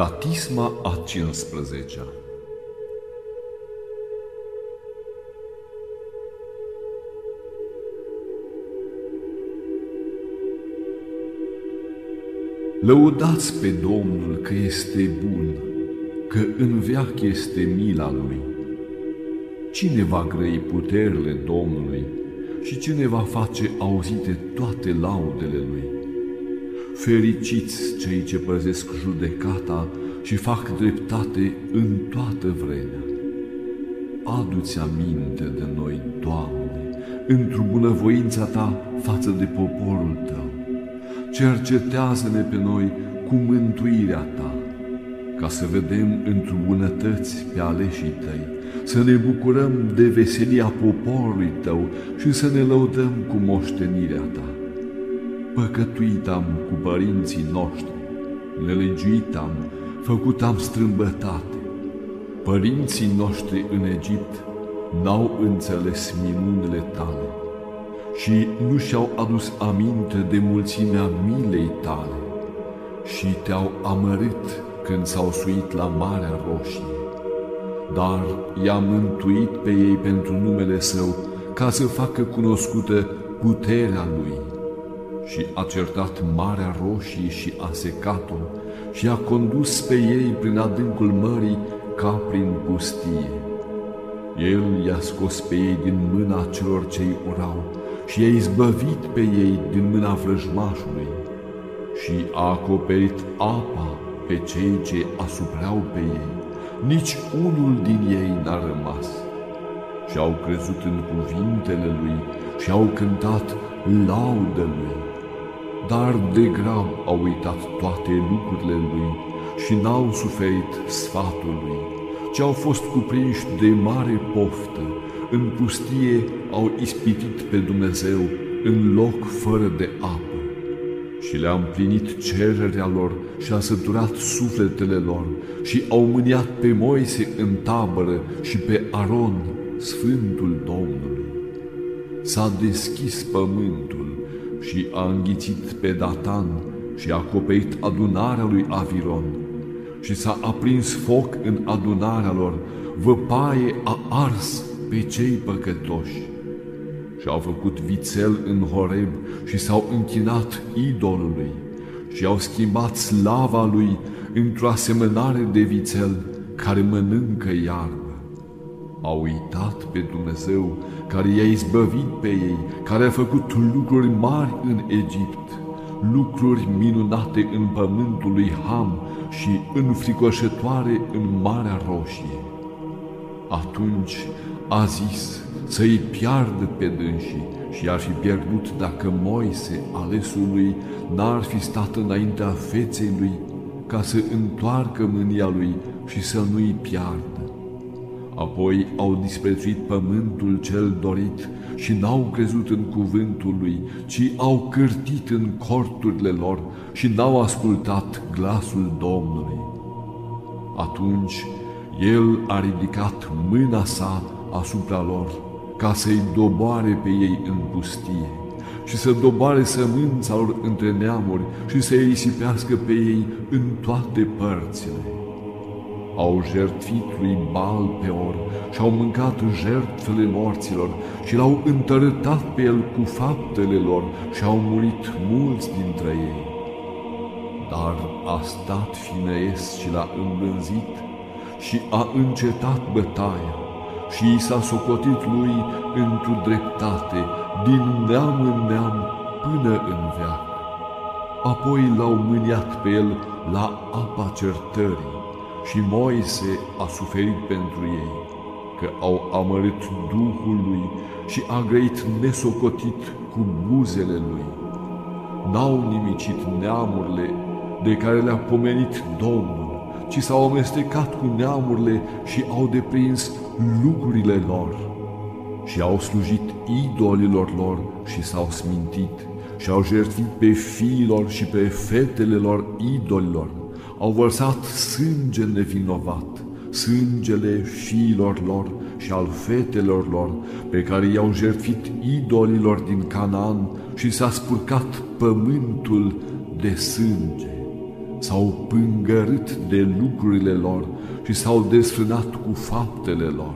Catisma a 15-a Lăudați pe Domnul că este bun, că în veac este mila Lui. Cine va grăi puterile Domnului și cine va face auzite toate laudele Lui? Fericiți cei ce păzesc judecata și fac dreptate în toată vremea. Adu-ți aminte de noi, Doamne, într-o bunăvoința Ta față de poporul Tău. Cercetează-ne pe noi cu mântuirea Ta, ca să vedem într-o bunătăți pe aleșii Tăi, să ne bucurăm de veselia poporului Tău și să ne lăudăm cu moștenirea Ta păcătuit am cu părinții noștri, nelegiuit am, făcut am strâmbătate. Părinții noștri în Egipt n-au înțeles minunile tale și nu și-au adus aminte de mulțimea milei tale și te-au amărât când s-au suit la Marea Roșie. Dar i-am mântuit pe ei pentru numele Său, ca să facă cunoscută puterea Lui și a certat Marea Roșie și a secat-o și a condus pe ei prin adâncul mării ca prin pustie. El i-a scos pe ei din mâna celor ce-i urau și i-a izbăvit pe ei din mâna vrăjmașului și a acoperit apa pe cei ce asupreau pe ei. Nici unul din ei n-a rămas. Și au crezut în cuvintele lui și au cântat laudă lui dar de grab au uitat toate lucrurile lui și n-au suferit sfatul lui, ci au fost cuprinși de mare poftă, în pustie au ispitit pe Dumnezeu în loc fără de apă și le-a împlinit cererea lor și a săturat sufletele lor și au mâniat pe Moise în tabără și pe Aron, Sfântul Domnului. S-a deschis pământul și a înghițit pe Datan și a acoperit adunarea lui Aviron și s-a aprins foc în adunarea lor, văpaie a ars pe cei păcătoși. Și au făcut vițel în Horeb și s-au închinat idolului și au schimbat slava lui într-o asemănare de vițel care mănâncă iarbă au uitat pe Dumnezeu care i-a izbăvit pe ei, care a făcut lucruri mari în Egipt, lucruri minunate în pământul lui Ham și înfricoșătoare în Marea Roșie. Atunci a zis să-i piardă pe dânsii și ar fi pierdut dacă Moise, alesul lui, n-ar fi stat înaintea feței lui ca să întoarcă mânia lui și să nu-i piardă. Apoi au disprețuit pământul cel dorit și n-au crezut în cuvântul lui, ci au cârtit în corturile lor și n-au ascultat glasul Domnului. Atunci el a ridicat mâna sa asupra lor ca să-i doboare pe ei în pustie și să doboare sămânța lor între neamuri și să-i risipească pe ei în toate părțile au jertfit lui Bal Peor și au mâncat jertfele morților și l-au întărătat pe el cu faptele lor și au murit mulți dintre ei. Dar a stat Finees și l-a îmblânzit și a încetat bătaia și i s-a socotit lui într-o dreptate, din neam în neam până în veac. Apoi l-au mâniat pe el la apa certării și Moise a suferit pentru ei, că au amărât Duhul lui și a grăit nesocotit cu buzele lui. N-au nimicit neamurile de care le-a pomenit Domnul, ci s-au amestecat cu neamurile și au deprins lucrurile lor și au slujit idolilor lor și s-au smintit și au jertfit pe fiilor și pe fetele lor idolilor au vărsat sânge nevinovat, sângele fiilor lor și al fetelor lor, pe care i-au jertfit idolilor din Canaan și s-a spurcat pământul de sânge. s-au pângărât de lucrurile lor și s-au desfrânat cu faptele lor.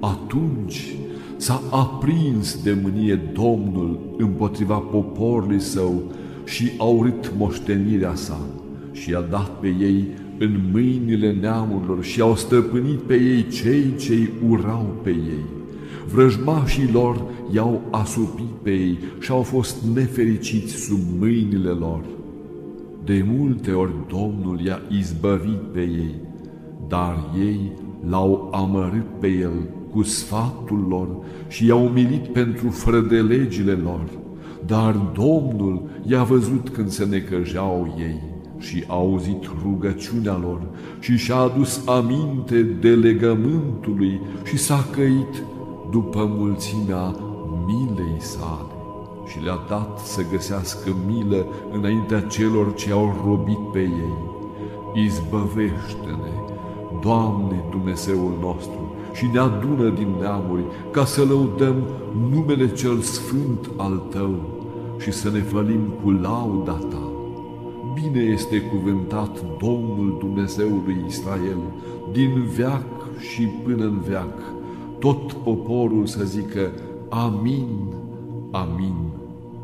Atunci s-a aprins de mânie Domnul împotriva poporului său și a urât moștenirea sa și a dat pe ei în mâinile neamurilor și au stăpânit pe ei cei ce urau pe ei. Vrăjmașii lor i-au asupit pe ei și au fost nefericiți sub mâinile lor. De multe ori Domnul i-a izbăvit pe ei, dar ei l-au amărât pe el cu sfatul lor și i-au umilit pentru frădelegile lor. Dar Domnul i-a văzut când se necăjeau ei și a auzit rugăciunea lor și și-a adus aminte de legământului și s-a căit după mulțimea milei sale și le-a dat să găsească milă înaintea celor ce au robit pe ei. Izbăvește-ne, Doamne Dumnezeul nostru, și ne adună din neamuri ca să lăudăm numele cel sfânt al Tău și să ne fălim cu lauda Ta. Bine este cuvântat Domnul Dumnezeului Israel din veac și până în veac. Tot poporul să zică Amin, Amin.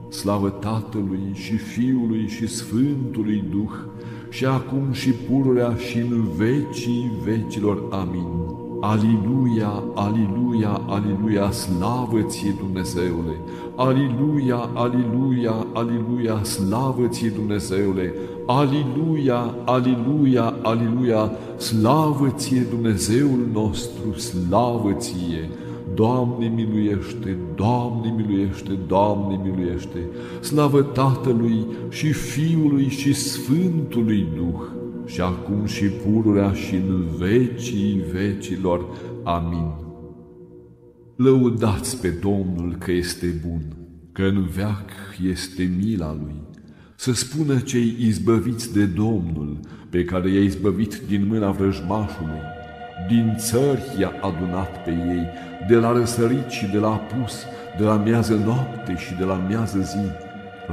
Slavă Tatălui și Fiului și Sfântului Duh și acum și pururea și în vecii vecilor. Amin. Aliluia, aliluia, aliluia, slavă ție Dumnezeule! Aliluia, aliluia, aliluia, slavă ție Dumnezeule! Aliluia, aliluia, aliluia, slavă ție Dumnezeul nostru, slavă ție! Doamne miluiește, Doamne miluiește, Doamne miluiește, slavă Tatălui și Fiului și Sfântului Duh, și acum și pururea și în vecii vecilor. Amin. Lăudați pe Domnul că este bun, că în veac este mila Lui. Să spună cei izbăviți de Domnul, pe care i-a izbăvit din mâna vrăjmașului, din țări i-a adunat pe ei, de la răsărit și de la apus, de la miază noapte și de la miază zi,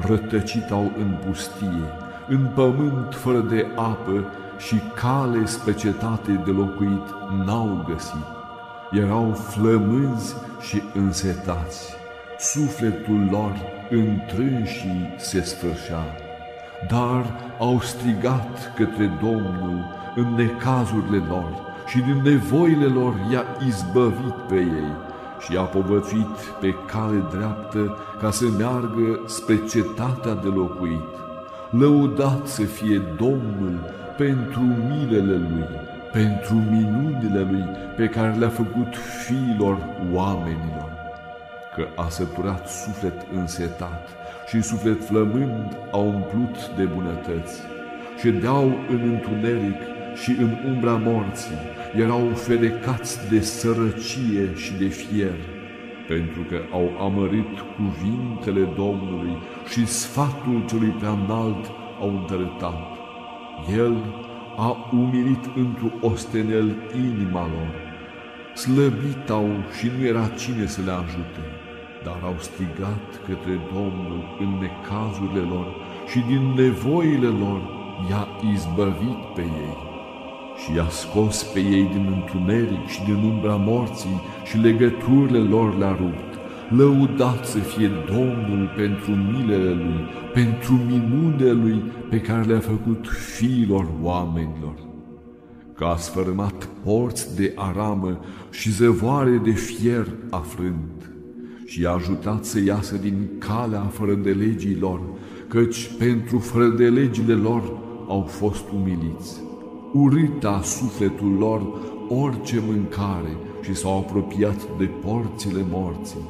rătăcit au în pustie, în pământ fără de apă și cale spre cetate de locuit n-au găsit. Erau flămânzi și însetați, sufletul lor întrânșii se sfârșea, dar au strigat către Domnul în necazurile lor și din nevoile lor i-a izbăvit pe ei și i-a povățuit pe cale dreaptă ca să meargă spre cetatea de locuit lăudat să fie Domnul pentru milele Lui, pentru minunile Lui pe care le-a făcut fiilor oamenilor, că a săturat suflet însetat și suflet flămând a umplut de bunătăți, ședeau în întuneric și în umbra morții, erau ferecați de sărăcie și de fier pentru că au amărit cuvintele Domnului și sfatul celui prea înalt au întărătat. El a umilit într-o ostenel inima lor. Slăbit au și nu era cine să le ajute, dar au strigat către Domnul în necazurile lor și din nevoile lor i-a izbăvit pe ei și i-a scos pe ei din întuneric și din umbra morții și legăturile lor le-a rupt. Lăudat să fie Domnul pentru milele Lui, pentru minunile Lui pe care le-a făcut fiilor oamenilor. Că a sfărâmat porți de aramă și zăvoare de fier afrând și i-a ajutat să iasă din calea fără de legii lor, căci pentru fără de legile lor au fost umiliți urâta sufletul lor orice mâncare și s-au apropiat de porțile morții,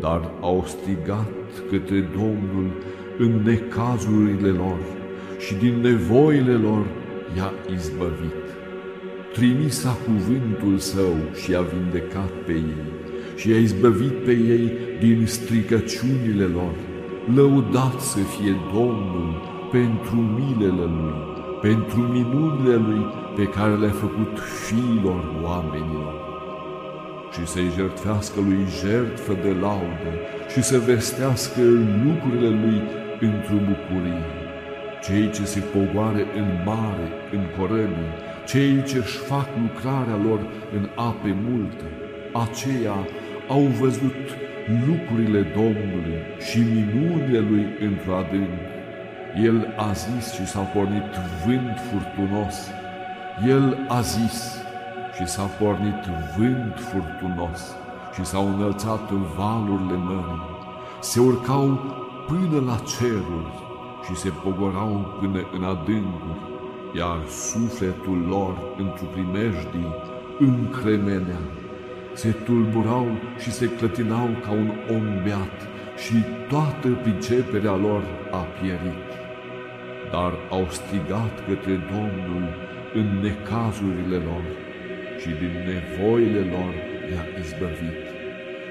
dar au strigat către Domnul în necazurile lor și din nevoile lor i-a izbăvit. Trimisa cuvântul său și a vindecat pe ei și a izbăvit pe ei din stricăciunile lor. Lăudat să fie Domnul pentru milele Lui pentru minunile Lui pe care le-a făcut fiilor oamenilor și să-i jertfească Lui jertfă de laudă și să vestească lucrurile Lui într-o bucurie. cei ce se pogoare în mare, în corăbii, cei ce își fac lucrarea lor în ape multe, aceia au văzut lucrurile Domnului și minunile Lui într-o adânc. El a zis și s-a pornit vânt furtunos. El a zis și s-a pornit vânt furtunos și s-au înălțat valurile mării. Se urcau până la ceruri și se pogorau până în adâncuri, iar sufletul lor într-o primejdii încremenea. Se tulburau și se clătinau ca un om beat și toată priceperea lor a pierit. Dar au strigat către Domnul în necazurile lor și din nevoile lor i-a izbăvit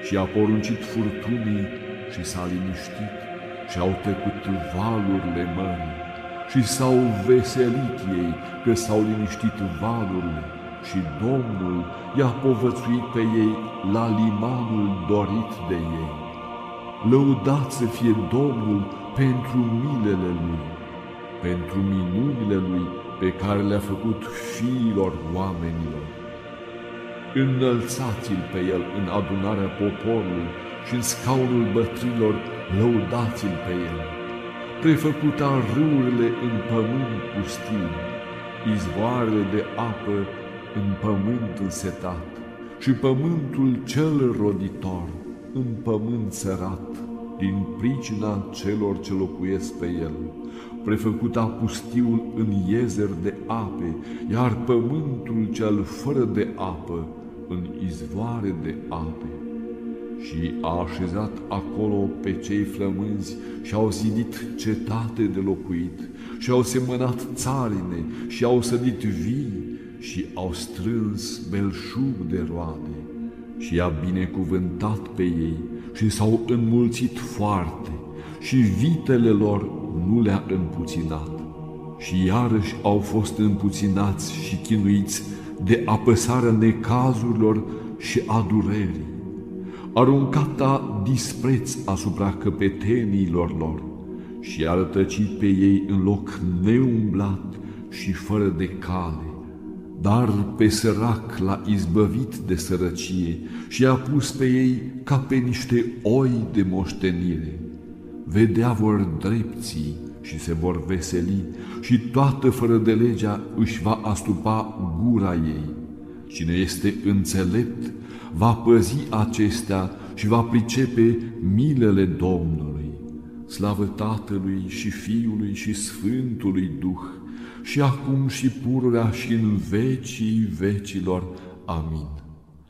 și a poruncit furtunii și s-a liniștit și au trecut valurile mării și s-au veselit ei că s-au liniștit valurile și Domnul i-a povățuit pe ei la limanul dorit de ei. Lăudat să fie Domnul pentru milele Lui, pentru minunile Lui pe care le-a făcut fiilor oamenilor. Înălțați-l pe el în adunarea poporului și în scaunul bătrilor lăudați-l pe el. Prefăcuta râurile în pământ pustiu, izvoarele de apă în pământ însetat și pământul cel roditor în pământ sărat, din pricina celor ce locuiesc pe el. Prefăcuta pustiul în iezer de ape, iar pământul cel fără de apă în izvoare de ape. Și a așezat acolo pe cei flămânzi și au zidit cetate de locuit și au semănat țarine și au sădit vii și au strâns belșug de roade și a binecuvântat pe ei și s-au înmulțit foarte și vitele lor nu le-a împuținat. Și iarăși au fost împuținați și chinuiți de apăsarea necazurilor și a durerii, aruncata dispreț asupra căpetenilor lor și a rătăcit pe ei în loc neumblat și fără de cale, dar pe sărac l-a izbăvit de sărăcie și a pus pe ei ca pe niște oi de moștenire. Vedea vor drepții și se vor veseli și toată fără de legea își va astupa gura ei. Cine este înțelept va păzi acestea și va pricepe milele Domnului. Slavă Tatălui și Fiului și Sfântului Duh, și acum și pururea și în vecii vecilor. Amin.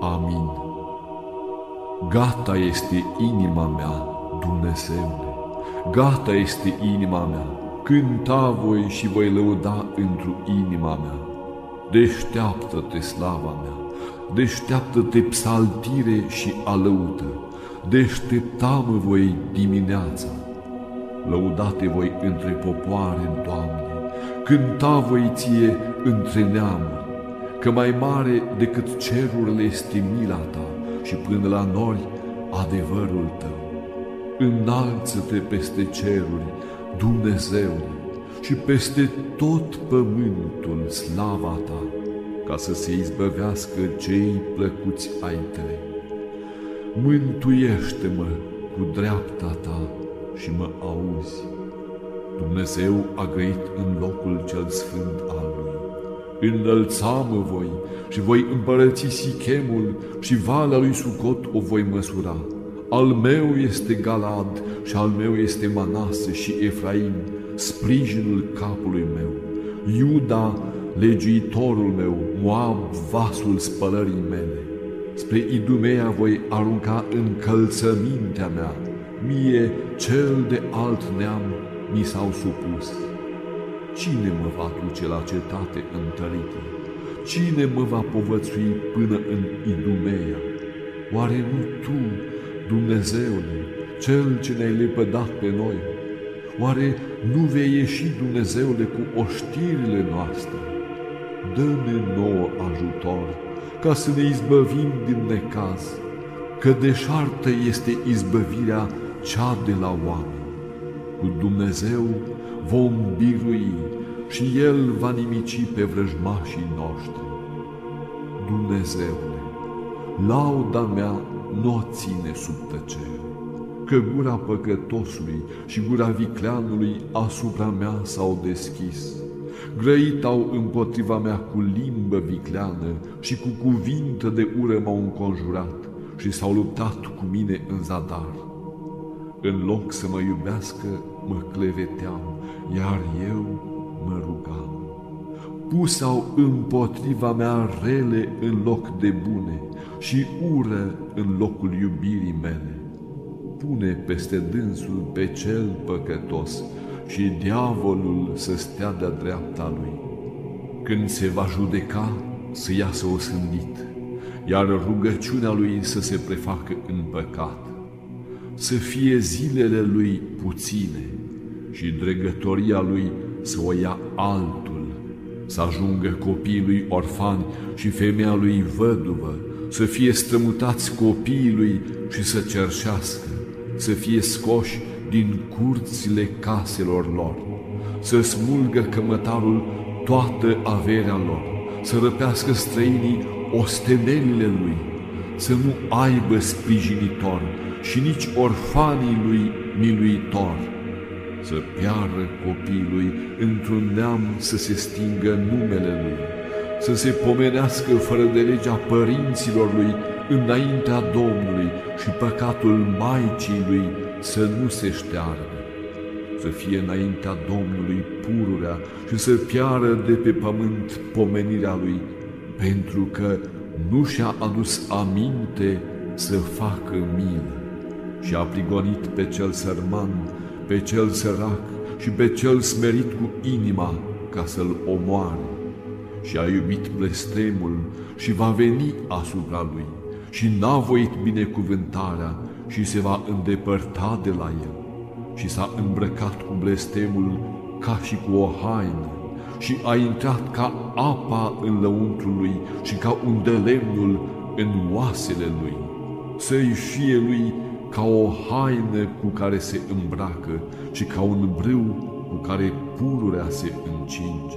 Amin. Gata este inima mea, Dumnezeule, gata este inima mea, cânta voi și voi lăuda într-o inima mea. Deșteaptă-te, slava mea, deșteaptă-te psaltire și alăută, deștepta-mă voi dimineața. Lăudate voi între popoare, Doamne, cânta voi ție între neamuri, că mai mare decât cerurile este mila ta și până la nori adevărul tău. Înalță-te peste ceruri, Dumnezeule, și peste tot pământul slava ta, ca să se izbăvească cei plăcuți ai tăi. Mântuiește-mă cu dreapta ta și mă auzi. Dumnezeu a găit în locul cel sfânt al lui Înălța-mă voi și voi împărăți Sichemul și valea lui Sucot o voi măsura. Al meu este Galad și al meu este Manase și Efraim, sprijinul capului meu. Iuda, legiuitorul meu, Moab, vasul spălării mele. Spre Idumea voi arunca încălțămintea mea, mie, cel de alt neam, mi s-au supus. Cine mă va duce la cetate întărită? Cine mă va povățui până în Idumea? Oare nu Tu, Dumnezeule, Cel ce ne-ai lepădat pe noi? Oare nu vei ieși, Dumnezeule, cu oștirile noastre? Dă-ne nouă ajutor, ca să ne izbăvim din necaz, că deșartă este izbăvirea cea de la oameni. Cu Dumnezeu vom birui și El va nimici pe vrăjmașii noștri. Dumnezeule, lauda mea nu o ține sub tăcere, că gura păcătosului și gura vicleanului asupra mea s-au deschis. Grăit au împotriva mea cu limbă vicleană și cu cuvinte de ură m-au înconjurat și s-au luptat cu mine în zadar. În loc să mă iubească, mă cleveteau, iar eu mă rugam. Pusau împotriva mea rele în loc de bune și ură în locul iubirii mele. Pune peste dânsul pe cel păcătos și diavolul să stea de-a dreapta lui. Când se va judeca, să iasă osândit, iar rugăciunea lui să se prefacă în păcat să fie zilele lui puține și dregătoria lui să o ia altul, să ajungă copiii lui orfani și femeia lui văduvă, să fie strămutați copiii lui și să cerșească, să fie scoși din curțile caselor lor, să smulgă cămătarul toată averea lor, să răpească străinii ostenelile lui, să nu aibă sprijinitor, și nici orfanii lui miluitor, să piară copiii lui într-un neam să se stingă numele lui, să se pomenească fără de legea părinților lui înaintea Domnului și păcatul Maicii lui să nu se șteargă, să fie înaintea Domnului pururea și să piară de pe pământ pomenirea lui, pentru că nu și-a adus aminte să facă milă și a prigonit pe cel sărman, pe cel sărac și pe cel smerit cu inima ca să-l omoare. Și a iubit blestemul și va veni asupra lui și n-a voit binecuvântarea și se va îndepărta de la el. Și s-a îmbrăcat cu blestemul ca și cu o haină și a intrat ca apa în lăuntrul lui și ca un delemnul în oasele lui. Să-i fie lui ca o haină cu care se îmbracă și ca un brâu cu care pururea se încinge.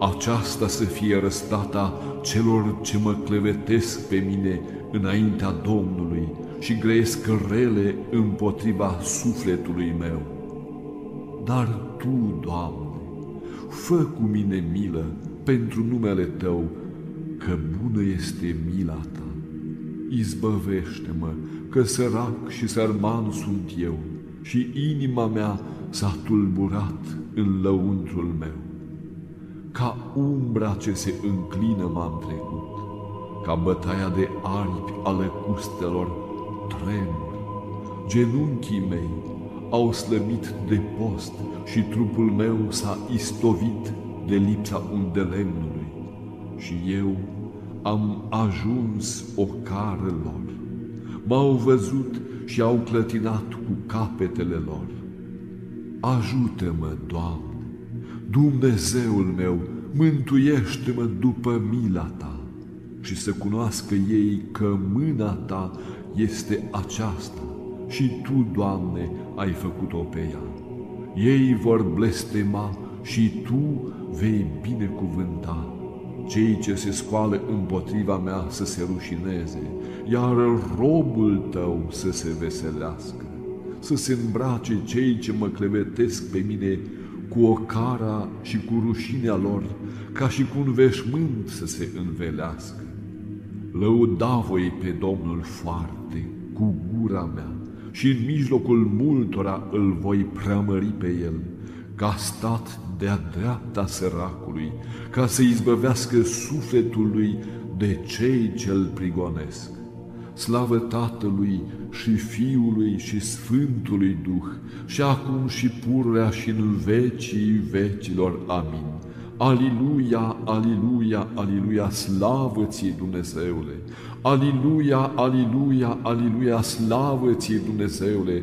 Aceasta să fie răstata celor ce mă clevetesc pe mine înaintea Domnului și grăiesc rele împotriva sufletului meu. Dar Tu, Doamne, fă cu mine milă pentru numele Tău, că bună este mila Ta. Izbăvește-mă că sărac și sărman sunt eu și inima mea s-a tulburat în lăuntrul meu. Ca umbra ce se înclină m-am trecut, ca bătaia de aripi ale custelor tremur. Genunchii mei au slăbit de post și trupul meu s-a istovit de lipsa undelemnului și eu am ajuns o cară lor m-au văzut și au clătinat cu capetele lor. Ajută-mă, Doamne, Dumnezeul meu, mântuiește-mă după mila Ta și să cunoască ei că mâna Ta este aceasta și Tu, Doamne, ai făcut-o pe ea. Ei vor blestema și Tu vei binecuvânta cei ce se scoală împotriva mea să se rușineze, iar robul tău să se veselească, să se îmbrace cei ce mă clevetesc pe mine cu o cara și cu rușinea lor, ca și cu un veșmânt să se învelească. Lăuda voi pe Domnul foarte cu gura mea și în mijlocul multora îl voi preamări pe el, ca stat de-a dreapta săracului, ca să izbăvească sufletul lui de cei ce îl prigonesc, Slavă Tatălui și Fiului și Sfântului Duh, și acum și pururea și în vecii vecilor. Amin. Aliluia, aliluia, aliluia, slavă ție Dumnezeule! Aliluia, aliluia, aliluia, slavă ție Dumnezeule!